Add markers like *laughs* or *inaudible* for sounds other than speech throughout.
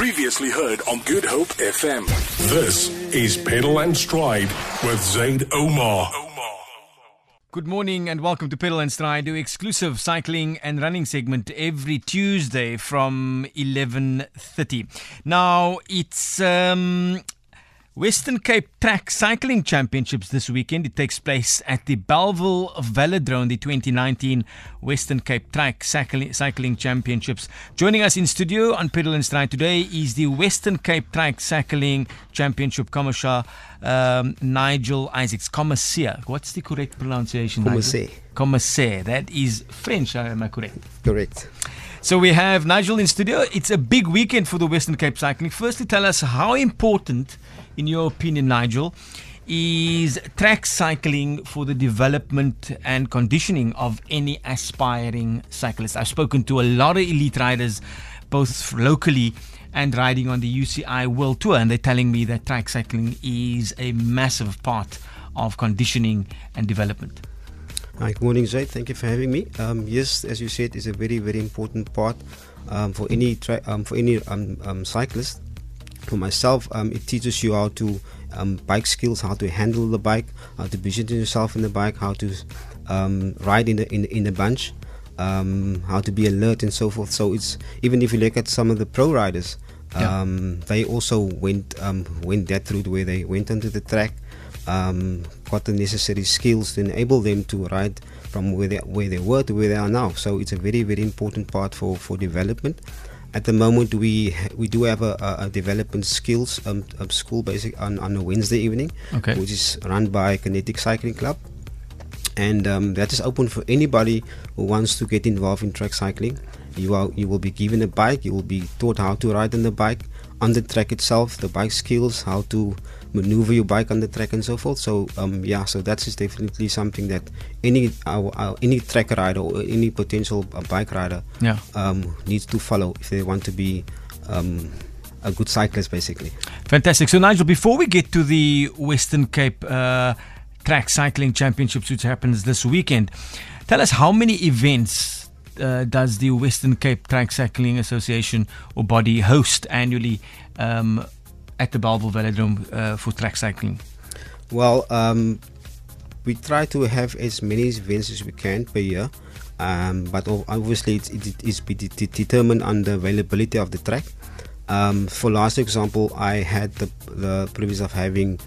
Previously heard on Good Hope FM. This is Pedal and Stride with Zaid Omar. Good morning and welcome to Pedal and Stride, do exclusive cycling and running segment every Tuesday from 11:30. Now it's um, Western Cape Track Cycling Championships this weekend. It takes place at the Bellville Velodrome, the 2019 Western Cape Track Cycling Championships. Joining us in studio on Pedal and Stride today is the Western Cape Track Cycling Championship Commissioner um, Nigel Isaacs. Commissaire. What's the correct pronunciation? Commissaire. Commissaire. That is French, am I correct? Correct. So we have Nigel in studio. It's a big weekend for the Western Cape Cycling. Firstly, tell us how important in your opinion, Nigel, is track cycling for the development and conditioning of any aspiring cyclist? I've spoken to a lot of elite riders, both locally and riding on the UCI World Tour, and they're telling me that track cycling is a massive part of conditioning and development. Hi, good morning, Zaid. Thank you for having me. Um, yes, as you said, it's a very, very important part um, for any tra- um, for any um, um, cyclist for myself, um, it teaches you how to um, bike skills, how to handle the bike, how to position yourself in the bike, how to um, ride in the in, in the bunch, um, how to be alert and so forth. So it's even if you look at some of the pro riders, yeah. Um, they also went um, went that route where they went onto the track, got the necessary skills to enable them to ride from where they where they were to where they are now. So it's a very very important part for for development. At the moment, we we do have a, a development skills um, um, school basic on, on a Wednesday evening, okay. which is run by Kinetic Cycling Club, and um, that is open for anybody who wants to get involved in track cycling. You are you will be given a bike. You will be taught how to ride on the bike, on the track itself, the bike skills, how to maneuver your bike on the track and so forth. So um, yeah, so that is definitely something that any uh, uh, any track rider or any potential uh, bike rider yeah. um, needs to follow if they want to be um, a good cyclist, basically. Fantastic. So Nigel, before we get to the Western Cape uh, Track Cycling Championships, which happens this weekend, tell us how many events. Uh, does the Western Cape Track Cycling Association or body host annually um, at the Bellville Velodrome uh, for track cycling? Well, um, we try to have as many events as we can per year, um, but obviously it, it is determined on the availability of the track. Um, for last example, I had the, the privilege of having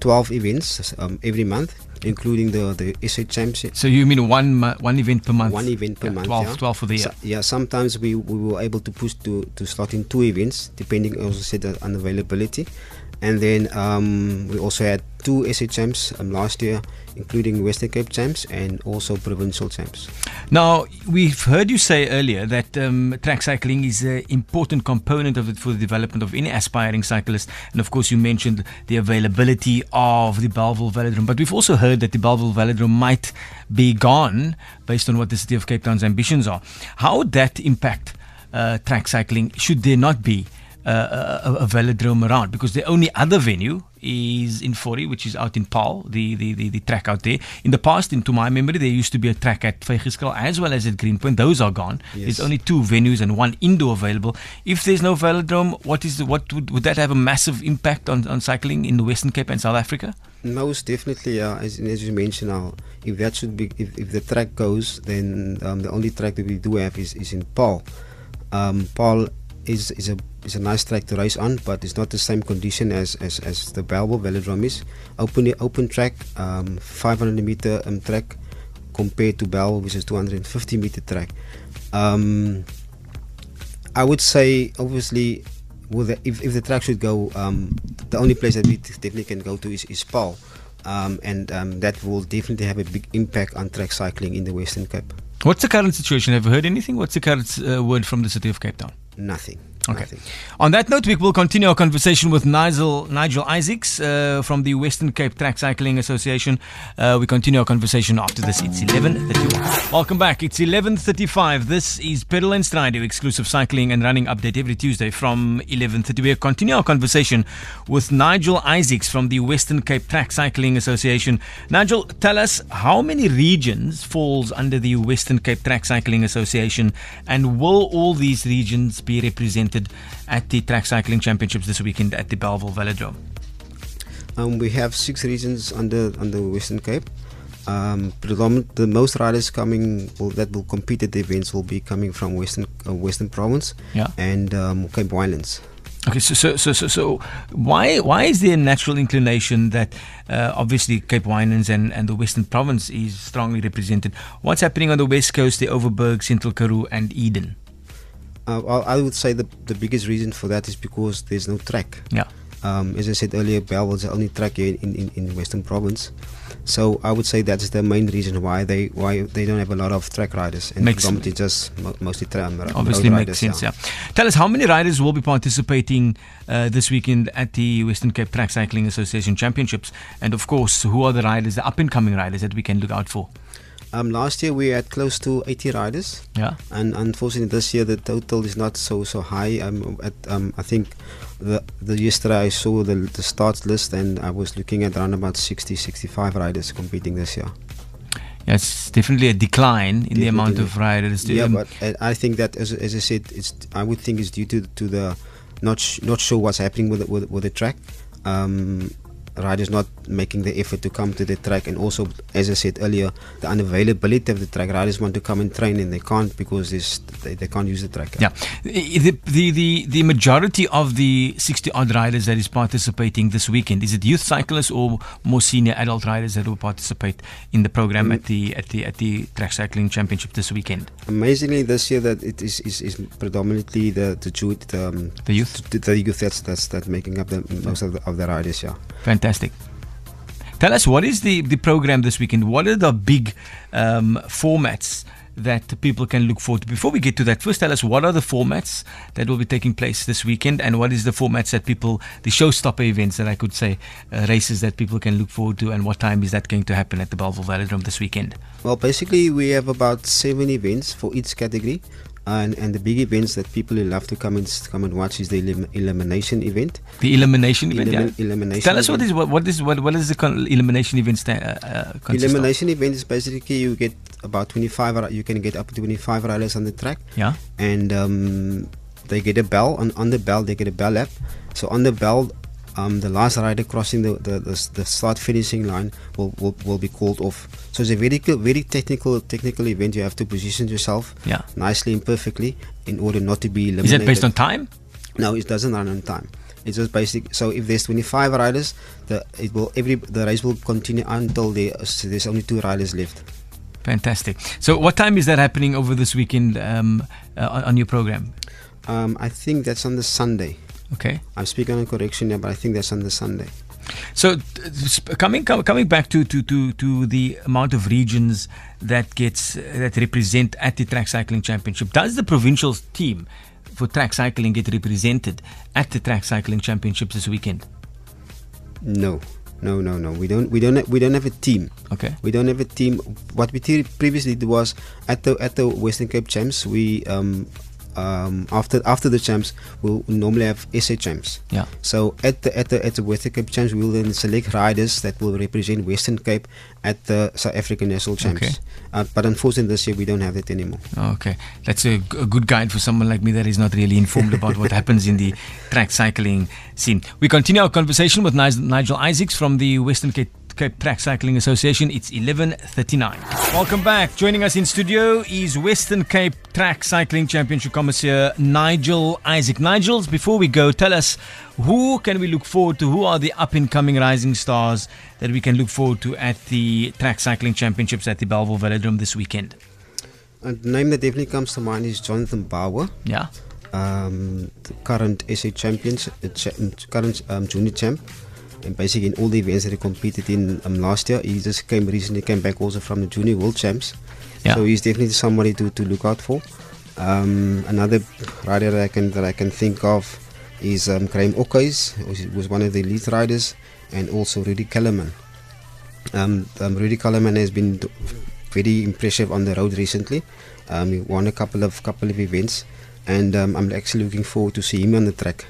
12 events um, every month including the the SA Championship. So you mean one one event per month? One event per yeah, month. 12, yeah. 12 for the year. So, yeah, sometimes we, we were able to push to, to slot in two events, depending, also said, on availability. And then um, we also had two SA champs um, last year, including Western Cape champs and also provincial champs. Now, we've heard you say earlier that um, track cycling is an important component of it for the development of any aspiring cyclist. And of course, you mentioned the availability of the Bellville Velodrome. But we've also heard that the Bellville Velodrome might be gone based on what the City of Cape Town's ambitions are. How would that impact uh, track cycling should there not be? Uh, a, a, velodrome around because the only other venue is in Fourie, which is out in Paarl, the, the, the, the, track out there. In the past, into my memory, there used to be a track at Vygiskraal as well as at Greenpoint. Those are gone. Yes. There's only two venues and one indoor available. If there's no velodrome, what is the, what would, would that have a massive impact on, on cycling in the Western Cape and South Africa? Most definitely, uh, as, as you mentioned now, if that should be, if, if the track goes, then um, the only track that we do have is, is in Paarl. Um, Paarl is is a is a nice track to race on, but it's not the same condition as as, as the Bellville Velodrome is. Open open track, um, 500 meter um, track compared to Bellville, which is 250 meter track. Um, I would say obviously, the, if if the track should go, um, the only place that we definitely can go to is is Paarl. Um, and um, that will definitely have a big impact on track cycling in the Western Cape. What's the current situation? Have you heard anything? What's the current uh, word from the city of Cape Town? Nothing. Okay. On that note, we will continue our conversation with Nigel, Nigel Isaacs uh, from the Western Cape Track Cycling Association. Uh, we continue our conversation after this. It's 11.31. Welcome back. It's 11.35. This is Pedal and Stride, exclusive cycling and running update every Tuesday from 11.30. We continue our conversation with Nigel Isaacs from the Western Cape Track Cycling Association. Nigel, tell us how many regions falls under the Western Cape Track Cycling Association and will all these regions be represented at the Track Cycling Championships this weekend at the Bellville Velodrome? Um, we have six regions under under Western Cape. Um, the most riders coming will, that will compete at the events will be coming from Western uh, Western Province yeah. and um, Cape Winelands. Okay, so so so so, so why why is there a natural inclination that uh, obviously Cape Winelands and, and the Western Province is strongly represented? What's happening on the west coast, the Overberg, Central Karoo, and Eden? Uh, I would say the the biggest reason for that is because there's no track. Yeah. Um, as I said earlier, Bell was the only track here in, in, in Western Province. So I would say that's the main reason why they why they don't have a lot of track riders and makes predominantly just mo- mostly tram. Obviously makes sense. Yeah. yeah. Tell us how many riders will be participating uh, this weekend at the Western Cape Track Cycling Association Championships, and of course, who are the riders, the up and coming riders that we can look out for? Um, last year we had close to 80 riders. Yeah. And unfortunately this year the total is not so so high. Um, at, um, I think the, the yesterday I saw the, the starts list and I was looking at around about 60, 65 riders competing this year. Yeah, it's definitely a decline in definitely. the amount of riders. Yeah, but uh, I think that as, as I said, it's I would think it's due to to the not sh- not sure what's happening with the, with, with the track. Um, riders not making the effort to come to the track, and also, as I said earlier, the unavailability of the track. Riders want to come and train, and they can't because they, they can't use the track. Yeah, the, the the the majority of the sixty odd riders that is participating this weekend is it youth cyclists or more senior adult riders that will participate in the program mm. at the at the at the track cycling championship this weekend? Amazingly, this year that it is is, is predominantly the the youth the, um, the youth the, the youth that's that's that's making up the most of the, of the riders. Yeah. Fantastic. Tell us what is the, the program this weekend? What are the big um, formats that people can look forward to? Before we get to that, first tell us what are the formats that will be taking place this weekend and what is the formats that people, the showstopper events that I could say, uh, races that people can look forward to and what time is that going to happen at the Bellville Velodrome this weekend? Well, basically, we have about seven events for each category and and the big events that people love to come and come and watch is the elim- elimination event. The elimination event. Yeah. Elimination. Tell us what is what, what is what, what is the con- elimination event sta- uh, uh Elimination of? event is basically you get about 25 you can get up to 25 riders on the track. Yeah. And um, they get a bell on on the bell they get a bell lap. So on the bell um, the last rider crossing the, the, the, the, start finishing line will, will, will be called off. So it's a very very technical technical event. You have to position yourself yeah. nicely and perfectly in order not to be eliminated. Is it based on time? No, it doesn't run on time. It's just basic. So if there's 25 riders, the it will every the race will continue until there, so there's only two riders left. Fantastic. So what time is that happening over this weekend um, uh, on your program? Um, I think that's on the Sunday. Okay. I'm speaking on correction here, but I think that's on the Sunday. So, coming coming back to, to, to, to the amount of regions that gets that represent at the track cycling championship, does the provincial team for track cycling get represented at the track cycling championships this weekend? No, no, no, no. We don't. We don't. Have, we don't have a team. Okay. We don't have a team. What we previously did was at the at the Western Cape Champs, we um, um, after after the champs, we'll normally have SA champs. Yeah. So at the at the at the Western Cape champs, we will then select riders that will represent Western Cape at the South African national champs. Okay. Uh, but unfortunately, this year we don't have that anymore. Okay, that's a, g- a good guide for someone like me that is not really informed about what *laughs* happens in the track cycling scene. We continue our conversation with Nigel Isaacs from the Western Cape Cape Track Cycling Association. It's 11:39. Welcome back. Joining us in studio is Western Cape Track Cycling Championship Commissioner Nigel Isaac. Nigels, before we go, tell us who can we look forward to? Who are the up and coming rising stars that we can look forward to at the Track Cycling Championships at the Bellville Velodrome this weekend? A name that definitely comes to mind is Jonathan Bauer. Yeah. Um, the current SA champions, the current um, junior champ and basically in all the events that he competed in um, last year, he just came recently came back also from the junior world champs. Yeah. So he's definitely somebody to, to look out for. Um, another rider that I can that I can think of is um, Graham Ockhuys, who was one of the elite riders, and also Rudy Kellerman. Um, um, Rudy Kellerman has been very impressive on the road recently. Um, he won a couple of couple of events, and um, I'm actually looking forward to see him on the track.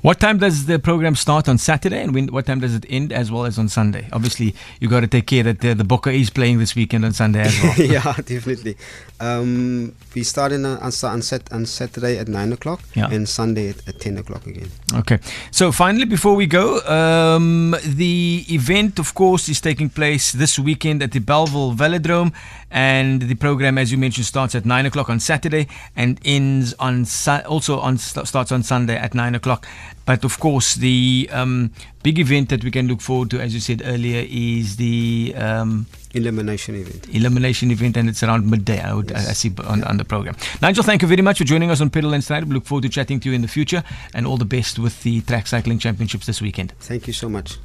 What time does the program start on Saturday, and when, what time does it end, as well as on Sunday? Obviously, you got to take care that the, the Bokke is playing this weekend on Sunday as well. *laughs* yeah, definitely. Um, we start on, on, on, set, on Saturday at nine o'clock, Yeah. and Sunday at, at ten o'clock again. Okay. So finally, before we go, um, the event, of course, is taking place this weekend at the Bellville Velodrome, and the program, as you mentioned, starts at nine o'clock on Saturday and ends on Su- also on starts on Sunday at nine o'clock. But of course, the um, big event that we can look forward to, as you said earlier, is the um, Elimination event. elimination event, and it's around midday. I would I see on, on the program. Nigel, thank you very much for joining us on Pedal and Stride. We look forward to chatting to you in the future, and all the best with the track cycling championships this weekend. Thank you so much.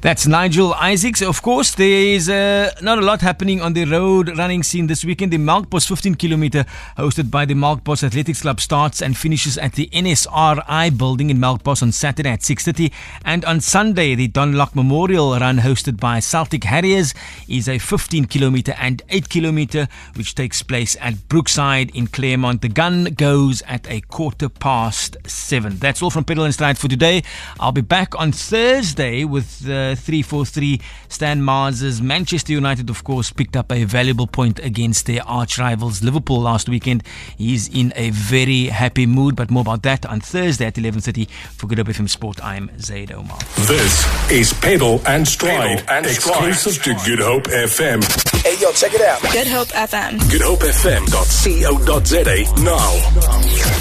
That's Nigel Isaacs. Of course, there is uh, not a lot happening on the road running scene this weekend. The Melkbos 15 kilometer, hosted by the Melkbos Athletics Club, starts and finishes at the NSRI building in Melkbos on Saturday at 6:30, and on Sunday the Donlock Memorial Run, hosted by Celtic Harriers, is a 15 kilometer and 8 kilometer, which takes place at Brookside in Claremont. The gun goes at a quarter past seven. That's all from Pedal and Stride for today. I'll be back on Thursday with uh, 343 Stan Mars's Manchester United, of course, picked up a valuable point against their arch rivals Liverpool last weekend. He's in a very happy mood, but more about that on Thursday at 11:30 for Good Hope FM Sport. I'm Zaid Omar. This is Pedal and Stride, Pedal and Stride. exclusive to Good Hope FM. Hey, yo, check it out. Good Hope FM. GoodHopeFM.co.za now.